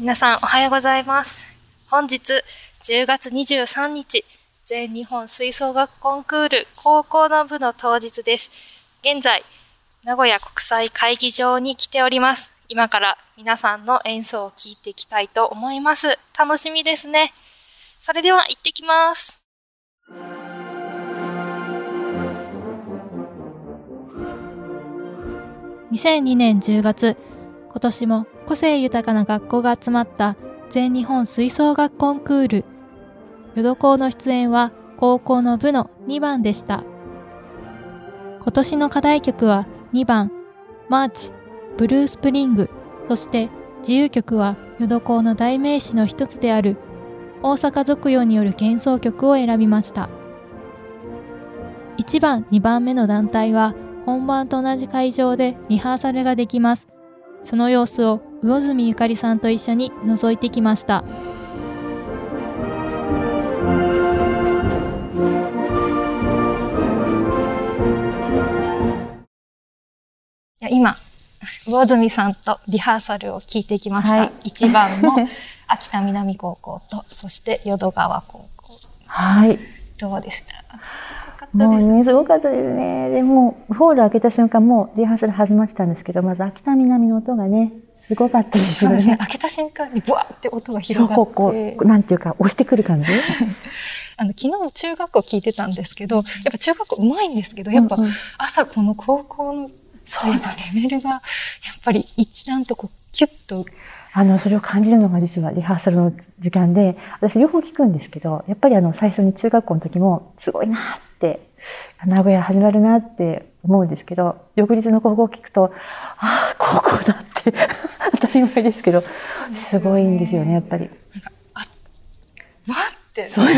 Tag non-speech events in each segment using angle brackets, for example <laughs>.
皆さんおはようございます。本日10月23日、全日本吹奏楽コンクール高校の部の当日です。現在、名古屋国際会議場に来ております。今から皆さんの演奏を聞いていきたいと思います。楽しみですね。それでは行ってきます。2002年10月、今年も個性豊かな学校が集まった全日本吹奏楽コンクール。淀工の出演は高校の部の2番でした。今年の課題曲は2番、マーチ、ブルースプリング、そして自由曲は淀工の代名詞の一つである大阪俗謡による幻想曲を選びました。1番、2番目の団体は本番と同じ会場でリハーサルができます。その様子を魚住ゆかりさんと一緒に覗いてきました。いや今、魚住さんとリハーサルを聞いてきました。はい1番の <laughs> 秋田南高校と、そして淀川高校。はい。どうでした？もうね、すごかったですね。でも、ホール開けた瞬間、もうリハーサル始まってたんですけど、まず秋田南の音がね、すごかったですよそうですね。ね。開けた瞬間にブワーって音がそう、広がって。こう、こう、なんていうか、押してくる感じ？<laughs> あの、昨日中学校聞いてたんですけど、やっぱ中学校うまいんですけど、やっぱ朝この高校の、やっぱレベルが、やっぱり一段とこう、キュッと、あの、それを感じるのが実はリハーサルの時間で、私両方聞くんですけど、やっぱりあの、最初に中学校の時も、すごいなって、名古屋始まるなって思うんですけど、翌日の高校聞くと、ああ、高校だって、<laughs> 当たり前ですけど、すごいんですよね、やっぱり。わって、そうだ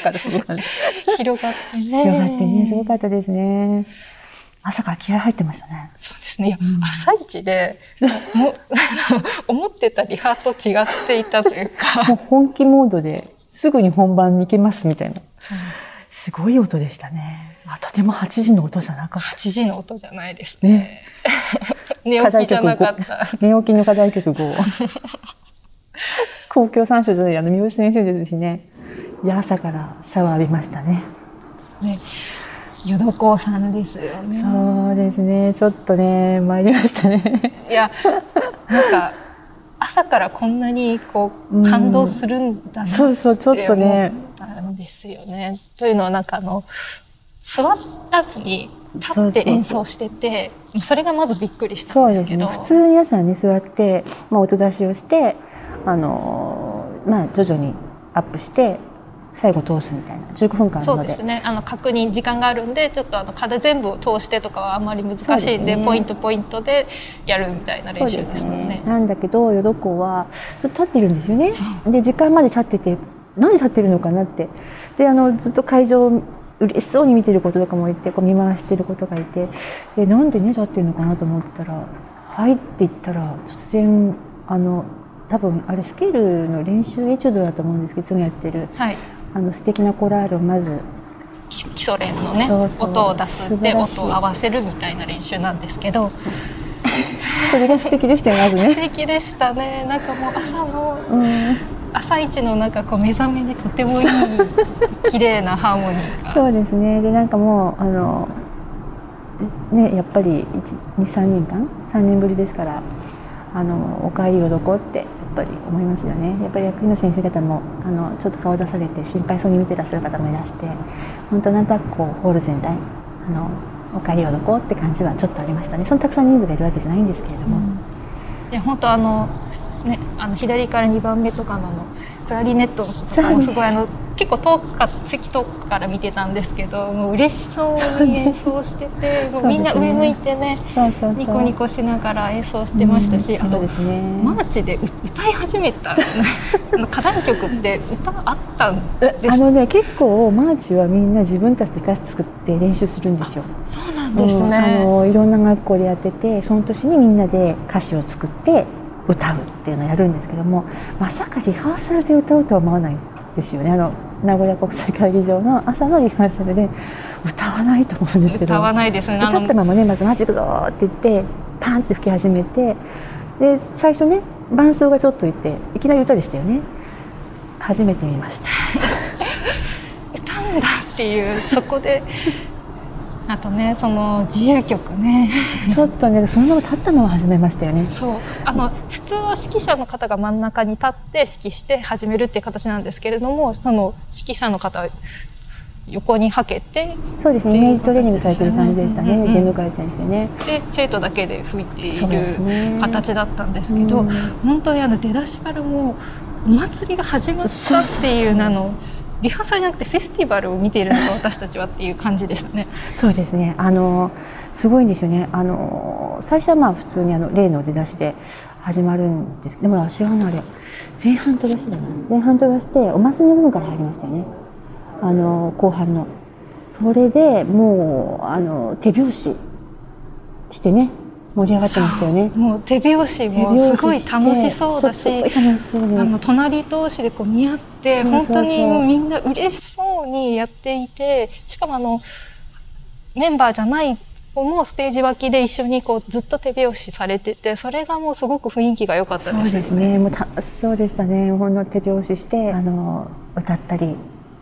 からすごかった。<laughs> 広がってね。広がってね、すごかったですね。朝から気合入ってましたね。そうですね。うん朝一で、<laughs> 思ってたリハと違っていたというか、もう本気モードですぐに本番に行けますみたいな。すごい音でしたね。あとても8時の音じゃなかった。8時の音じゃないですね。<laughs> 寝起きじゃなかった。寝起きの課題曲5。<laughs> 公共三所じゃない、あの、三好先生ですしね。いや、朝からシャワー浴びましたね。ね。淀高さんですよね。そうですね。ちょっとね、参りましたね。いや、なんか、朝からこんなにこう感動するんだなそうそう、ちょっとね。って思ったんですよね。というのはなんかあの、座らずに立って演奏してて、それがまずびっくりした。んですけど。普通に皆さんね、座って、まあ、音出しをして、あのーまあ、徐々にアップして、最後通すみたいな、15分間。そうですね。あの確認時間があるんで、ちょっとあの課題全部を通してとかはあんまり難しいんで、ねポイントポイントでやるみたいな練習ですもんね。なんだけど、淀子はずっと立ってるんですよねそ。で、時間まで立ってて、なんで立ってるのかなって。で、あの、ずっと会場を嬉しそうに見てることとかもいて、こう見回してることがいて、で、なんでね、立ってるのかなと思ってたら、はいって言ったら、突然、あの、多分、あれ、スケールの練習エチュードだと思うんですけど、いつもやってる。はい。あの、素敵なコラールをまず、基基礎練のね音を出すで素晴らしい音を合わせるみたいな練習なんですけどそれが素敵でしたよ、まず素ね。敵でしたねなんかもう朝のうん。朝一のなんかこう目覚めにとてもいい綺麗なハーモニーがそうですね。で、なんかもう、あの、ね、やっぱり2、3年間 ?3 年ぶりですから、あの、お帰りをどこって、ぱり思いますよね。やっぱり役員の先生方も、あの、ちょっと顔出されて心配そうに見てらっしゃる方もいらして、本当なんとなくこう、ホール全体、あの、お帰りをどこって感じはちょっとありましたね。そのたくさん人数がいるわけじゃないんですけれども。いや本当あのねあの左から2番目とかののクラリネットの子とかもすごいあの結構遠くか席遠くから見てたんですけどもう嬉しそうに演奏しててもうみんな上向いてねそうそう。ニコニコしながら演奏してましたし、あと。マーチでう歌い始めた <laughs> あの課題曲って歌あったんえですあのね、結構マーチはみんな自分たちで歌詞作って練習するんですよ。そうなんですうんあね。のいろんな学校でやっててその年にみんなで歌詞を作って歌うっていうのをやるんですけどもまさかリハーサルで歌うとは思わないんですよねあの名古屋国際会議場の朝のリハーサルで歌わないと思うんですけど歌わないですね。あ歌ったのままねまず「マジックぞ!」って言ってパンって吹き始めてで最初ね伴奏がちょっといていきなり歌でしたよね初めて見ました歌うんだっていうそこであとねその自由曲ね。<laughs> ちょっとねそのまま立ったまま始めましたよね。そう。あの普通は指揮者の方が真ん中に立って指揮して始めるっていう形なんですけれどもその指揮者の方横にはけてそうですねイメージトレーニングされてる感じでしたね、うんうん、出迎え先生ね。で生徒だけで吹いている形だったんですけど、ね、本当にあの出だしからもうお祭りが始まったっていう名のリハーサルじゃなくてフェスティバルを見ているのが私たちはっていう感じでしたね。そうですね。あのすごいんですよね。あの最初はまあ普通にあの例の出だしで始まるんです。でも私はあれ前半飛ばしだな。前半飛ばしてお祭りの部分から入りましたよね。あの後半の。それでもうあの手拍子してね盛り上がってましたよね。もう手拍子もすごい楽しそうだし、楽しそうあの隣同士でこう見合って本当にみんな嬉しそうにやっていて、しかもあのメンバーじゃない子もステージ脇で一緒にこうずっと手拍子されてて、それがもうすごく雰囲気が良かったですね。そうですね。もう楽しそうでしたね。ほんの手拍子してあの歌ったり。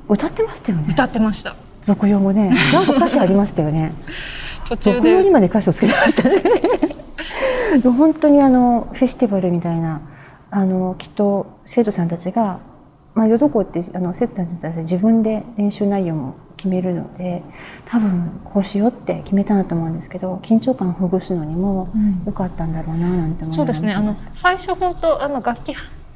歌ってましたよね。歌ってました。俗用もね。なんか歌詞ありましたよね。<laughs> 途中で。にまで歌詞をつけてましたね。<laughs> 本当にあのフェスティバルみたいなあのきっと生徒さんたちが、まあ、淀校ってあの生徒さんたち自分で練習内容も決めるので多分こうしようって決めたなと思うんですけど緊張感をほぐすのにも良かったんだろうななんて思います、そうですね。あの最初本当あの楽器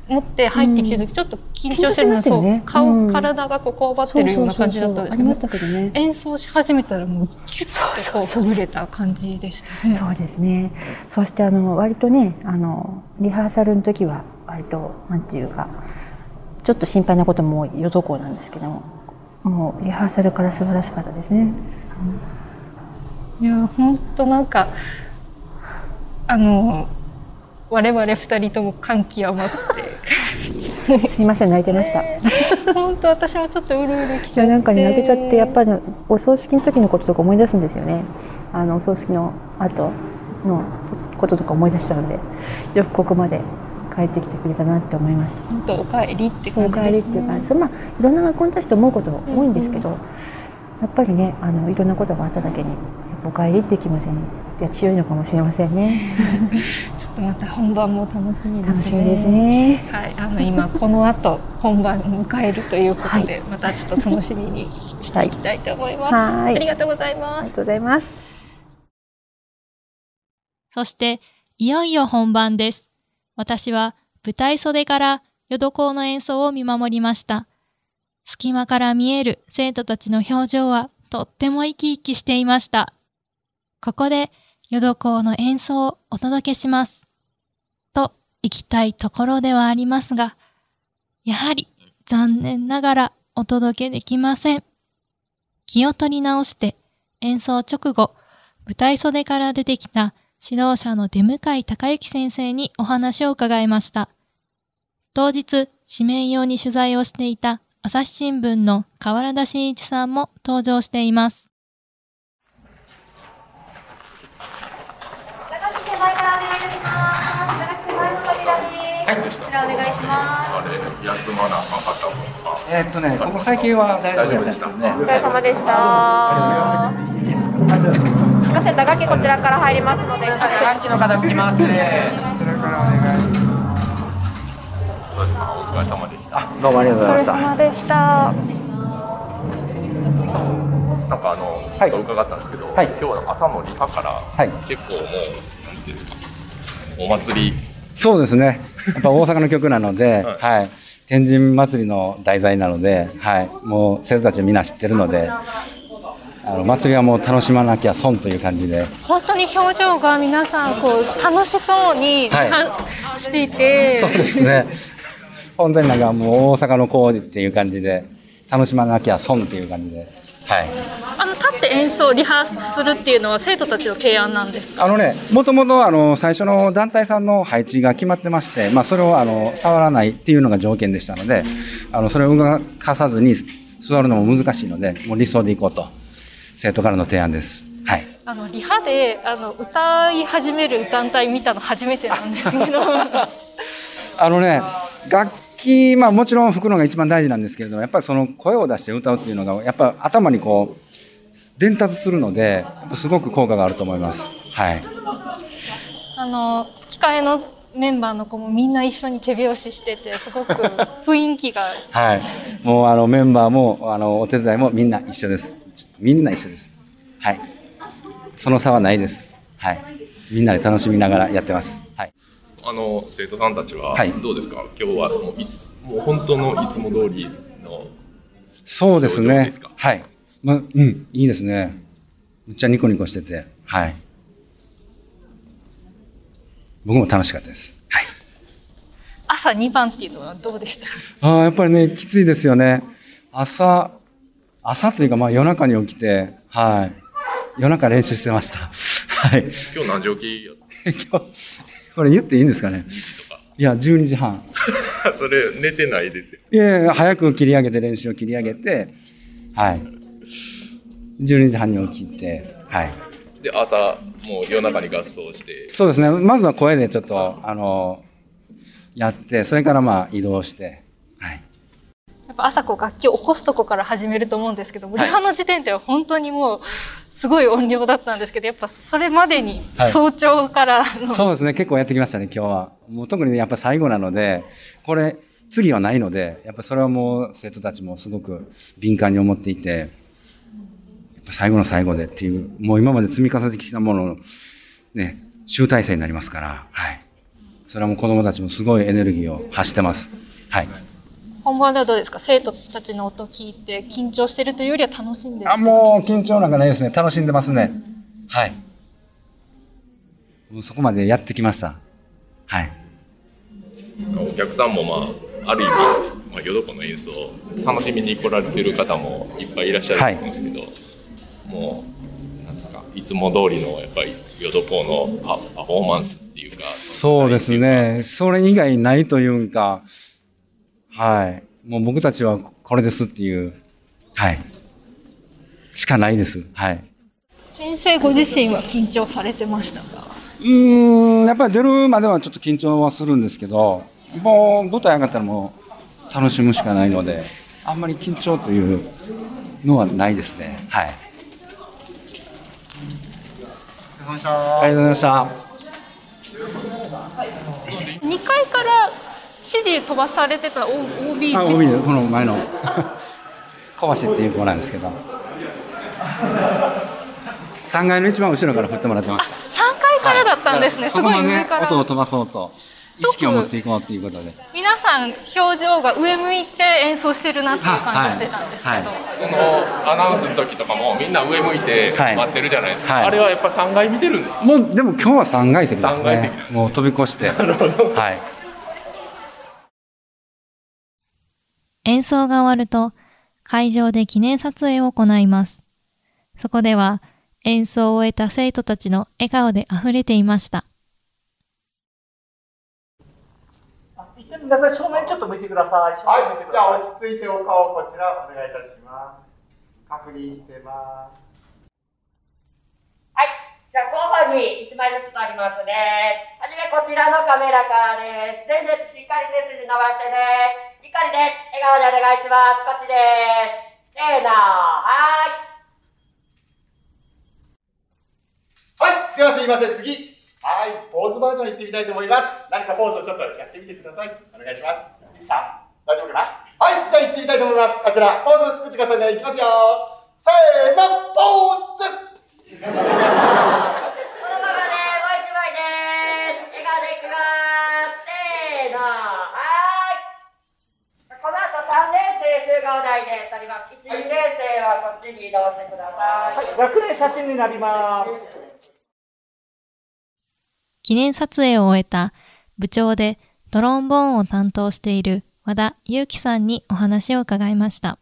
持って入ってきてる時、ちょっと緊張してるの、う顔、うん、体がこうこわばってるような感じだったんですけどね、演奏し始めたらもうキュッとこうほぐれた感じでしたね。そうですね。そしてあの割とねあのリハーサルの時は割となんていうかちょっと心配なことも多い淀校なんですけども。もうリハーサルから素晴らしかったですね。いや本当なんかあの我々二人とも感極まって。<laughs> すいません泣いてました、本当私もちょっとうるうるきちゃなんかに泣けちゃってやっぱりお葬式の時のこととか思い出すんですよね。あのお葬式の後のこととか思い出しちゃうんでよくここまで帰ってきてくれたなって思いました本当お帰りって感じです、ね、お帰りっていう感じまあいろんな学校に対して思うこと多いんですけど、うんうん、やっぱりねあのいろんなことがあっただけにお帰りって気持ちにいや強いのかもしれませんね。<laughs> ちょっとまた本番も楽しみですね。楽しみですね。はい、あの今この後本番迎えるということで、はい、またちょっと楽しみにしていきたいと思います。はい、ありがとうございます。ありがとうございます。そしていよいよ本番です。私は舞台袖から淀港の演奏を見守りました。隙間から見える生徒たちの表情はとっても生き生きしていました。ここで淀港の演奏をお届けします。と行きたいところではありますが、やはり残念ながらお届けできません。気を取り直して演奏直後、舞台袖から出てきた指導者の出向井隆之先生にお話を伺いました。当日、指名用に取材をしていた朝日新聞の河原田真一さんも登場しています。はい、こちらお願いします。あれ、休まなかったもんか。えー、っとね、ここ最近は大丈夫でしたね。お疲れ様でした。すみません、打楽器こちらから入りますので、打楽器の方来ます。こちらからお願いします。どうですか、お疲れ様でした。どうもありがとうございました。お疲れ様でした。なんかあの、はい、伺ったんですけど、はい、今日は朝のリハから、はい、結構もう、なんていうんですか、お祭りそうですね。やっぱ大阪の曲なので、<laughs> はい、はい、天神祭りの題材なので、はい、もう生徒たちみんな知ってるので、あの祭りはもう楽しまなきゃ損という感じで。本当に表情が皆さんこう楽しそうに、はい、していて。そうですね。本当になんかもう大阪の子っていう感じで、楽しまなきゃ損っていう感じで。はい、あの立って演奏リハするっていうのは生徒たちの提案なんですあのねもともとあの最初の団体さんの配置が決まってまして、まあ、それをあの触らないっていうのが条件でしたのであのそれを動かさずに座るのも難しいのでもう理想でいこうと生徒からの提案です。はい、あのリハであの歌い始める団体見たの初めてなんですけど。<laughs> あのね楽器まあもちろん吹くのが一番大事なんですけれどもやっぱりその声を出して歌うっていうのがやっぱ頭にこう伝達するのですごく効果があると思います。はい。あの機械のメンバーの子もみんな一緒に手拍子しててすごく雰囲気が。<laughs> はい。もうあのメンバーもあのお手伝いもみんな一緒ですみんな一緒です。はい。その差はないです。はい。みんなで楽しみながらやってます。はい。あの生徒さんたちはどうですか、はい、今日はもういつもう本当のいつも通りのそうですね。はい。まうん。いいですね。めっちゃニコニコしてて。はい。僕も楽しかったです。はい。朝2番っていうのはどうでした？ああ、やっぱりね、きついですよね。朝、朝というか、まあ夜中に起きて、はい。夜中練習してました。はい。今日何時起きや <laughs> 今日、これ言っていいんですかね？いや、12時半。<laughs> それ、寝てないですよ。いやいや、早く切り上げて練習を切り上げて、はい。12時半に起きて、はい。で朝もう夜中に合奏してそうですねまずは声でちょっとあのやってそれからまあ移動してはいやっぱ朝こう楽器を起こすとこから始めると思うんですけど、リハの時点では本当にもうすごい音量だったんですけどやっぱそれまでに早朝からはい、そうですね結構やってきましたね今日はもう特にやっぱ最後なのでこれ次はないのでやっぱそれはもう生徒たちもすごく敏感に思っていて最後の最後でっていう、もう今まで積み重ねてきたものの、ね、集大成になりますから、はい。それはもう子供たちもすごいエネルギーを発してます。はい。本番ではどうですか？生徒たちの音聞いて緊張してるというよりは楽しんでるあ、もう緊張なんかないですね。楽しんでますね。はい。もうそこまでやってきました。はい。お客さんもまあ、ある意味、まあ、ヨドコの演奏楽しみに来られてる方もいっぱいいらっしゃると思うんですけど、はいもうなんですかいつも通りのやっぱりヨドポーのパパフォーマンスっていうかそうですねそれ以外ないというかはい。もう僕たちはこれですっていう。はい。しかないです。はい。先生ご自身は緊張されてましたか？うんやっぱり出るまではちょっと緊張はするんですけどもう舞台上がったらもう楽しむしかないのであんまり緊張というのはないですね。はい。ありがとうございました。二階から指示飛ばされてた OB あ OB でこの前の。<laughs> 小橋っていう子なんですけど。3階の一番後ろから振ってもらってました3階からだったんですね、はい、すごい上から、音を飛ばそうと意識を持っていこうっていうことで。皆さん表情が上向いて演奏してるなっていう感じしてたんですけど、はい。はい、そのアナウンスの時とかもみんな上向いて待ってるじゃないですか、はい、あれはやっぱ3階見てるんですか？もうでも今日は3階席ですね。もう飛び越して。はい演奏が終わると会場で記念撮影を行いますそこでは演奏を終えた生徒たちの笑顔で溢れていました皆さん正面ちょっと向いてください。はい、じゃあ落ち着いてお顔こちらお願いいたします。確認してます。はい、じゃあに1枚ずつありますね。はじめこちらのカメラからです。前列しっかり背筋伸ばしてね。かりね、笑顔でお願いします。こっちです。せーの、はい。はい、ではすいません、次。はい、ポーズバージョンいってみたいと思います。何かポーズをちょっとやってみてください。お願いします。さあ、大丈夫かな？はい、じゃあ行ってみたいと思います。こちら、ポーズを作ってくださいね。いきますよ。せーの、ポーズこのままね、もう一枚です。笑顔でいきます。せーの、はい。この後3年生集合台で撮ります。1、2年生はこっちに移動してください。はい、学年写真になります。記念撮影を終えた部長でトロンボーンを担当している和田祐樹さんにお話を伺いました。や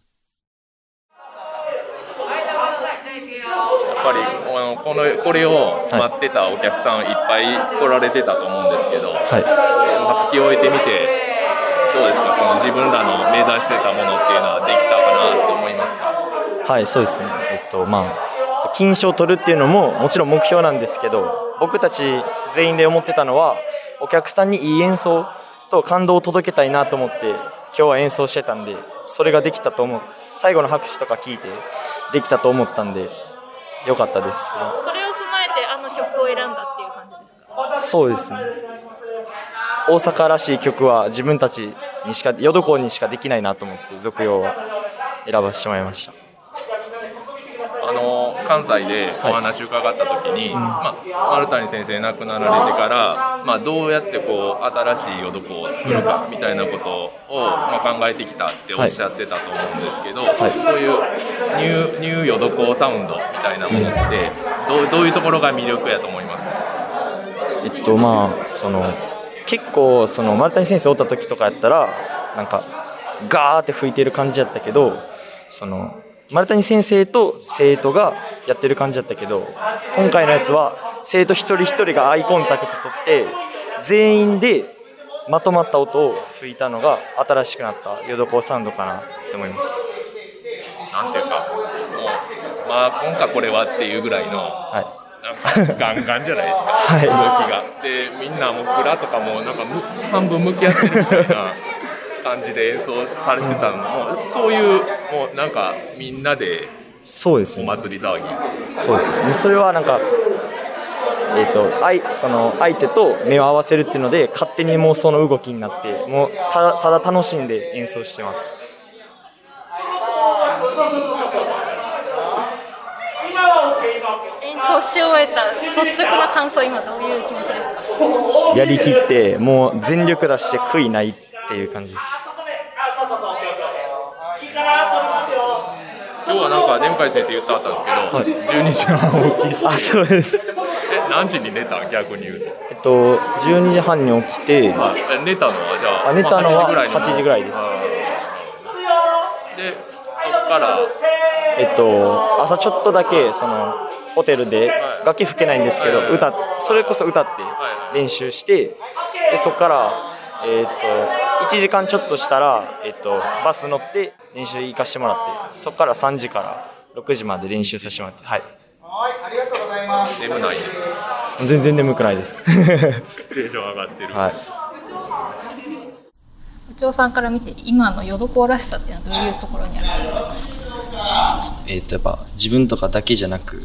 っぱりあのこのこれを待ってたお客さんいっぱい来られてたと思うんですけど、はい、吹き終えてみてどうですか？その自分らの目指してたものっていうのはできたかなと思いますか？はいそうですね。えっとまあ金賞を取るっていうのももちろん目標なんですけど僕たち全員で思ってたのはお客さんにいい演奏と感動を届けたいなと思って今日は演奏してたんでそれができたと思う。最後の拍手とか聞いてできたと思ったんでよかったです。それを踏まえてあの曲を選んだっていう感じですか？そうですね大阪らしい曲は自分たちにしか淀港にしかできないなと思って続用は選ばせてもらいました。あの関西でお話伺った時に、まあ、丸谷先生亡くなられてから、まあ、どうやってこう新しい淀港を作るかみたいなことを、まあ、考えてきたっておっしゃってたと思うんですけど、はい。そういうニューニュー淀港サウンドみたいなものってどうどういうところが魅力やと思いますか？えっとまあその結構その丸谷先生おった時とかやったらなんかガーって吹いてる感じやったけどその丸谷先生と生徒がやってる感じやったけど今回のやつは生徒一人一人がアイコンタクト取って全員でまとまった音を吹いたのが新しくなったヨドコサウンドかなって思います。なんていうかもうまあ今回これはっていうぐらいのはなんかガンガンじゃないですか、はい動きが。でみんなもう蔵とかもなんかむ半分向き合ってるみたいな感じで演奏されてたのもそういうもうなんかみんなでい、そうですおね。祭り騒ぎ。そうですね。それはなんか、えっ、と、相、その相手と目を合わせるっていうので、勝手にもうその動きになって、もうただ楽しんで演奏してます。演奏し終えた率直な感想今どういう気持ちですか？やりきって、もう全力出して悔いないっていう感じです。今日はなんか先生言ってはったんですけど、12時半起きして。あ、そうです。え何時に寝た逆に言うと。えっと、12時半に起きて、寝たのはじゃああ寝たのはまあ8 8時ぐらいです。でそこから。えっと、朝ちょっとだけ、その、ホテルで楽器吹けないんですけど、はい歌っそれこそ歌ってはい練習して、でそこから、えっと、1時間ちょっとしたら、えっと、バス乗って練習行かしてもらって、そこから3時から6時まで練習させてもらって、はい。はい、ありがとうございます。眠ないんですか？全然眠くないです。テンション上がってる、はい。部長さんから見て今の淀港らしさっていうのはどういうところにあると思いますか？えっと、やっぱ自分とかだけじゃなく、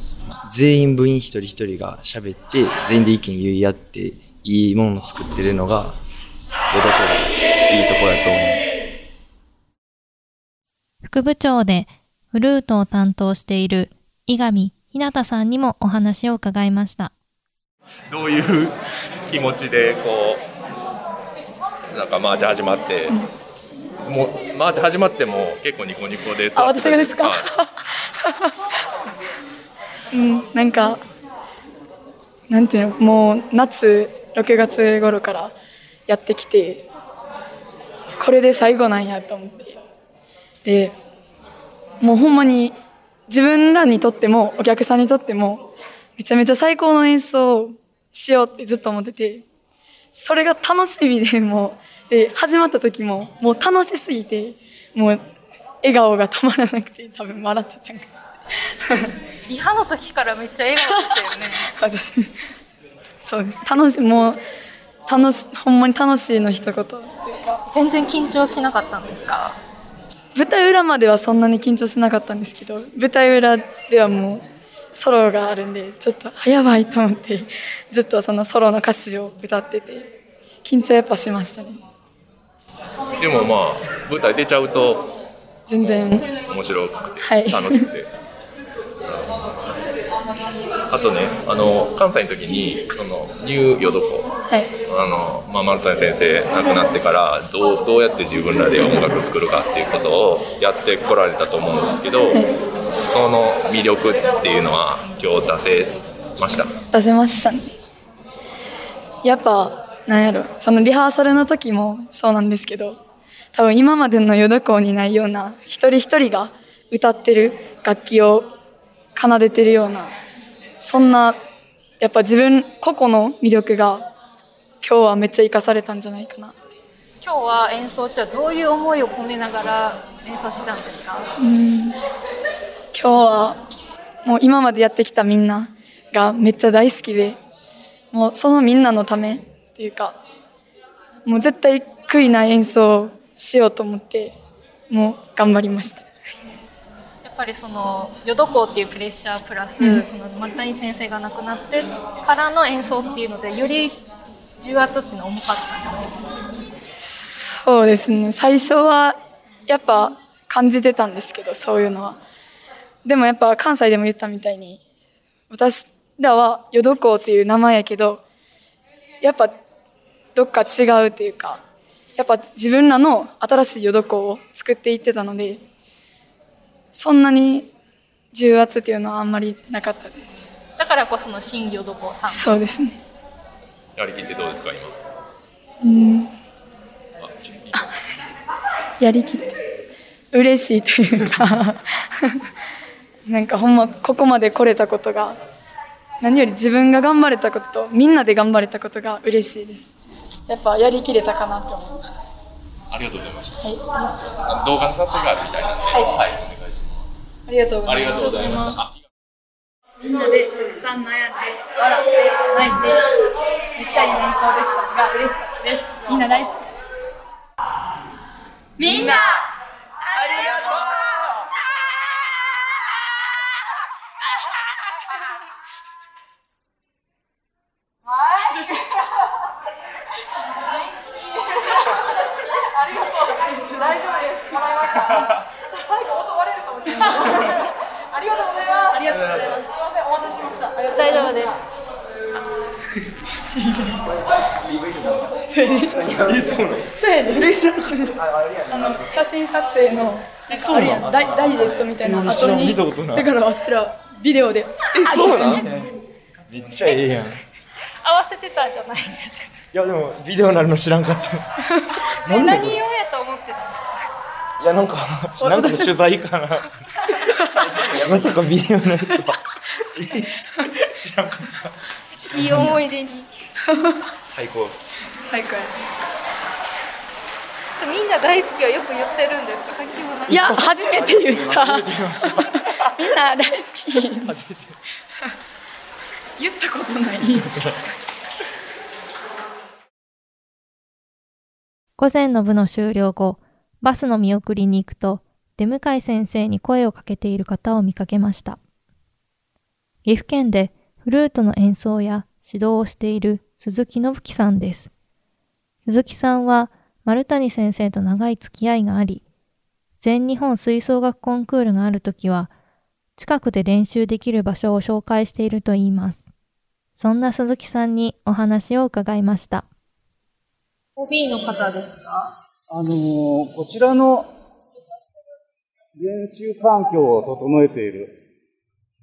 全員部員一人一人が喋って、全員で意見言い合って、いいものを作ってるのが、ヨドコのいいところだと思います。副部長でフルートを担当している伊上ひなたさんにもお話を伺いました。どういう気持ちでこうなんかマーチ始まって、もうマーチ始まっても結構ニコニコであ私がですか？はい。<laughs> うん、なんか、なんていうの、もう夏、6月頃からやってきて、これで最後なんやと思って。で、もうほんまに自分らにとっても、お客さんにとっても、めちゃめちゃ最高の演奏をしようってずっと思ってて、それが楽しみでもう、で、始まった時も、もう楽しすぎて、もう、笑顔が止まらなくて、多分笑ってたんかリハの時からめっちゃ笑顔でしたよね。<laughs> 私。そうです。楽しいもう楽しほんまに楽しいの一言。全然緊張しなかったんですか？舞台裏まではそんなに緊張しなかったんですけど舞台裏ではもうソロがあるんでちょっとあやばいと思ってずっとそのソロの歌詞を歌ってて緊張やっぱしましたねでもまあ舞台出ちゃうと全然。面白くてはい。楽しくて、あとねあの関西の時にそのニューヨドコ。はい。あの、まあ、丸谷先生亡くなってからどうどうやって自分らで音楽作るかっていうことをやってこられたと思うんですけどその魅力っていうのは今日出せました？出せましたね。やっぱなんやろ。そのリハーサルの時もそうなんですけど多分今までのヨドコにないような一人一人が歌ってる楽器を奏でてるようなそんなやっぱ自分個々の魅力が今日はめっちゃ生かされたんじゃないかな。今日は演奏中はどういう思いを込めながら演奏したんですか？うん。今日はもう今までやってきたみんながめっちゃ大好きでもうそのみんなのためっていうかもう絶対得意な演奏をしようと思ってもう頑張りました。やっぱりその淀校っていうプレッシャープラス、うん。その丸谷先生が亡くなってからの演奏っていうのでより重圧っていうのは重かったんですか？そうですね。最初はやっぱ感じてたんですけどそういうのは。でもやっぱ関西でも言ったみたいに私らは淀校っていう名前やけどやっぱどっか違うっていうかやっぱ自分らの新しい淀校を作っていってたのでそんなに重圧っていうのはあんまりなかったです。だからこその新淀校さん。そうですね。やりきってどうですかうん。やりきって嬉しいというかなんかほんまここまで来れたことが何より自分が頑張れたこととみんなで頑張れたことが嬉しいですやっぱやりきれたかなと思います。ありがとうございました、はい。動画の撮影があるみたいなんで、はい。お願いしまありがとうごすありざいます。がとうございますあみんなでたくさん悩んで笑って泣いてめっちゃいい演奏できたのが嬉しかったです。みんな大好き。みんなありがとうありがとう。大丈夫です。もらいました。ちょっと最後音割れるかもしれない。ありがとうございます。ありがとうございます。すみません、お待たせしました。大丈夫です。そうやで。あの写真撮影のえそうなのあれやんダイダイジェストみたいな。後に見たことない。だからわしらビデオで。えそうなんめっちゃええやん。い合わせてたんじゃないですか。やでもビデオなるの知らんかったえなんで何用やと思ってたんですか？いやなんかなんかの取材かな。<laughs> まさかビデオなるとは。知らんかった。いい思い出に。最高っす。最高やみんな大好きはよく言ってるんですか？さっきもなんか。いや初めて言った。みんな大好き。初めて。<laughs> 言ったことない <laughs> 午前の部の終了後、バスの見送りに行くと、出迎え先生に声をかけている方を見かけました。岐阜県でフルートの演奏や指導をしている鈴木信樹さんです。鈴木さんは丸谷先生と長い付き合いがあり、全日本吹奏楽コンクールがあるときは、近くで練習できる場所を紹介しているといいます。そんな鈴木さんにお話を伺いました。OB の方ですか？あのーこちらの練習環境を整えている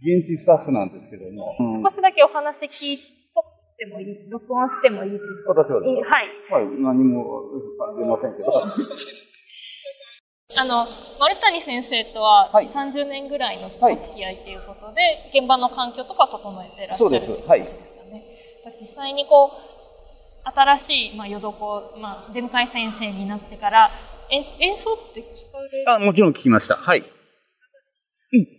現地スタッフなんですけども、少しだけお話聞いとってもいい？録音してもいいですか？私はですいいはい。はい、何も出ませんけど。<laughs> あの、丸谷先生とは30年ぐらいのお付き合いということで、現場の環境とか整えてらっしゃるそうです。はい。実際にこう、新しい、まあ、淀子、まあ、出迎え先生になってから、演演奏って聞かれあ、もちろん聞きました。はい。うん。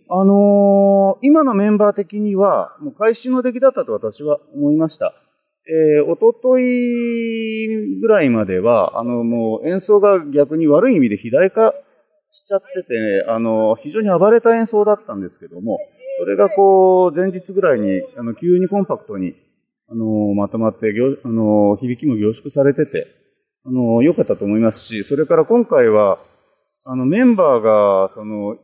あのー今のメンバー的には、もう回収の出来だったと私は思いました。えー、おとといぐらいまでは、あの、もう演奏が逆に悪い意味で肥大化しちゃってて、あの、非常に暴れた演奏だったんですけども、それがこう、前日ぐらいに、あの、急にコンパクトに、あの、まとまって、あの、響きも凝縮されてて、あの、良かったと思いますし、それから今回は、あの、メンバーが、その、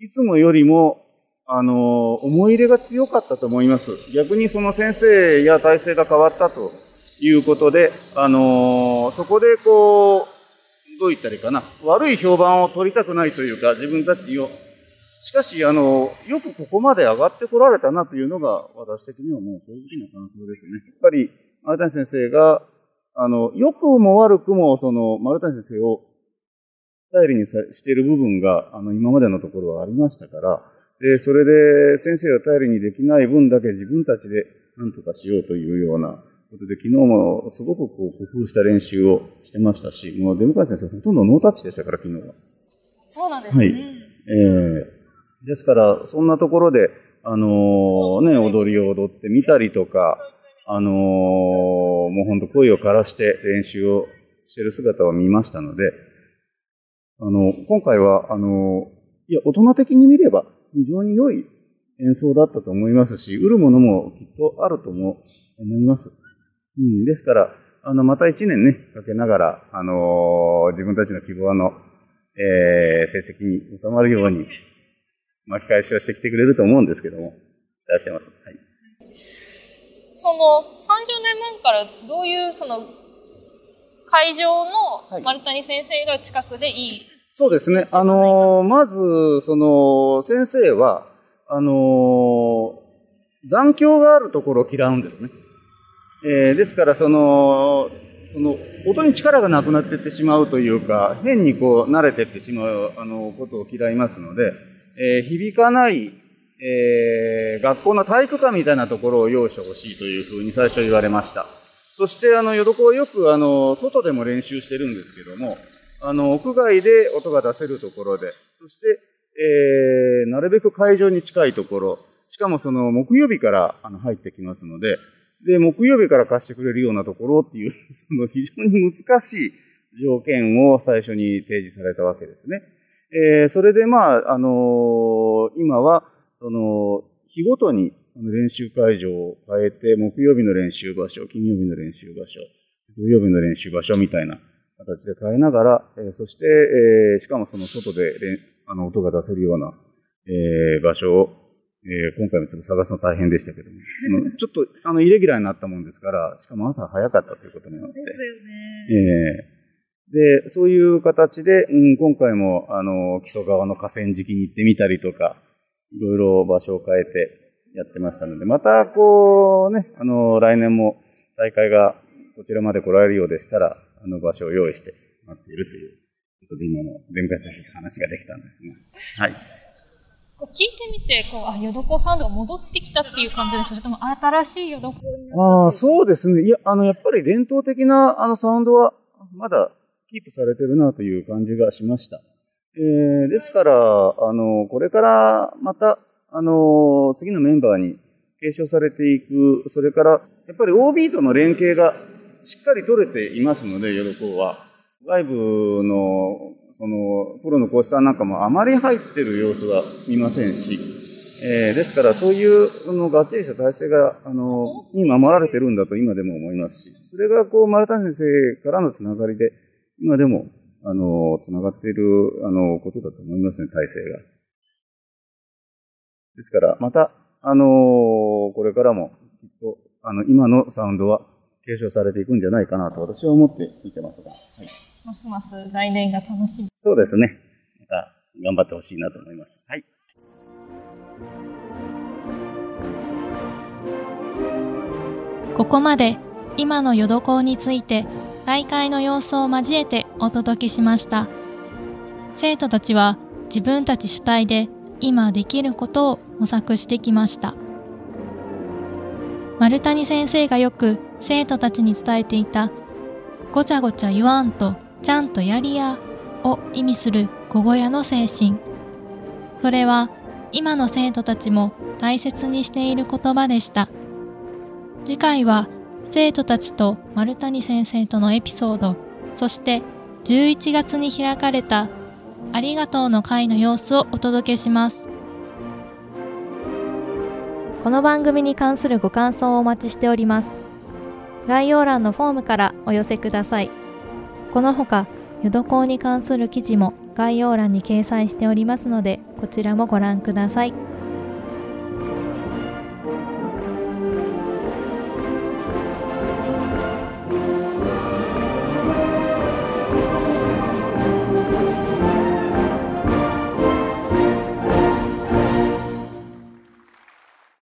いつもよりも、あの、思い入れが強かったと思います。逆にその先生や体制が変わったということで、あの、そこでこう、どう言ったらいいかな、悪い評判を取りたくないというか、自分たちを。しかし、あの、よくここまで上がってこられたなというのが、私的にはもう正直な感想ですね。やっぱり、丸谷先生が、あの、良くも悪くも、その、丸谷先生を頼りにさしている部分が、あの、今までのところはありましたから、で、それで先生が頼りにできない分だけ自分たちで何とかしようというようなことで、昨日もすごくこう工夫した練習をしてましたし、もう出迎え先生ほとんどノータッチでしたから、昨日は。そうなんですね。はい。ええですから、そんなところで、あのーね、踊りを踊ってみたりとか、あのーもう本当声を枯らして練習をしてる姿を見ましたので、あの、今回は、あの、いや、大人的に見れば非常に良い演奏だったと思いますし、売るものもきっとあるとも思います。うん、ですから、あの、また一年ね、かけながら、あのー、自分たちの希望の、えー、成績に収まるように、巻き返しをしてきてくれると思うんですけども、期待してます。はい。その、30年前からどういう、その、会場の丸谷先生が近くでいい、はい、そうですね。あのー、まず、その、先生は、あのー、残響があるところを嫌うんですね。えー、ですから、その、その、音に力がなくなっていってしまうというか、変にこう、慣れていってしまう、あの、ことを嫌いますので、えー、響かない、えー、学校の体育館みたいなところを用意してほしいというふうに最初言われました。そして、あの、よどこはよく、あの、外でも練習してるんですけども、あの、屋外で音が出せるところで、そして、えー、なるべく会場に近いところ、しかもその木曜日からあの入ってきますので、で、木曜日から貸してくれるようなところっていう、その非常に難しい条件を最初に提示されたわけですね。えー、それでまあ、あのー、今は、その、日ごとに練習会場を変えて、木曜日の練習場所、金曜日の練習場所、土曜日の練習場所みたいな形で変えながら、えー、そして、えー、しかもその外であの音が出せるような、えー、場所をえー、今回もちょっと探すの大変でしたけども、ちょっとあのイレギュラーになったもんですから、しかも朝早かったということもあって。そうですよね。えー、で、そういう形で、うん、今回も、あの、木曽川の河川敷に行ってみたりとか、いろいろ場所を変えてやってましたので、また、こうね、あの、来年も大会がこちらまで来られるようでしたら、あの場所を用意して待っているということで、今の弁解先生話ができたんですが、はい。こう聞いてみて、こう、あ、ヨドコサウンドが戻ってきたっていう感じですそれとも新しいヨドコああ、そうですね。いや、あの、やっぱり伝統的なあのサウンドは、まだキープされてるなという感じがしました。えー、ですから、あの、これからまた、あの、次のメンバーに継承されていく、それから、やっぱり OB との連携がしっかり取れていますので、ヨドコは。外部のその、プロの講師さんなんかもあまり入ってる様子は見ませんし、えー、ですからそういうのがっちりした体制が、あの、に守られてるんだと今でも思いますし、それがこう、丸田先生からのつながりで、今でも、あの、つながっている、あの、ことだと思いますね、体制が。ですから、また、あの、これからも、きっと、あの、今のサウンドは継承されていくんじゃないかなと私は思って見てますが。はいますます来年が楽しみ。そうですね。また頑張ってほしいなと思います。はい。ここまで今の淀港について大会の様子を交えてお届けしました。生徒たちは自分たち主体で今できることを模索してきました。丸谷先生がよく生徒たちに伝えていたごちゃごちゃ言わんとちゃんとやりやを意味する小小屋の精神。それは今の生徒たちも大切にしている言葉でした。次回は生徒たちと丸谷先生とのエピソード、そして11月に開かれたありがとうの会の様子をお届けします。この番組に関するご感想をお待ちしております。概要欄のフォームからお寄せください。このほか、淀港に関する記事も概要欄に掲載しておりますので、こちらもご覧ください。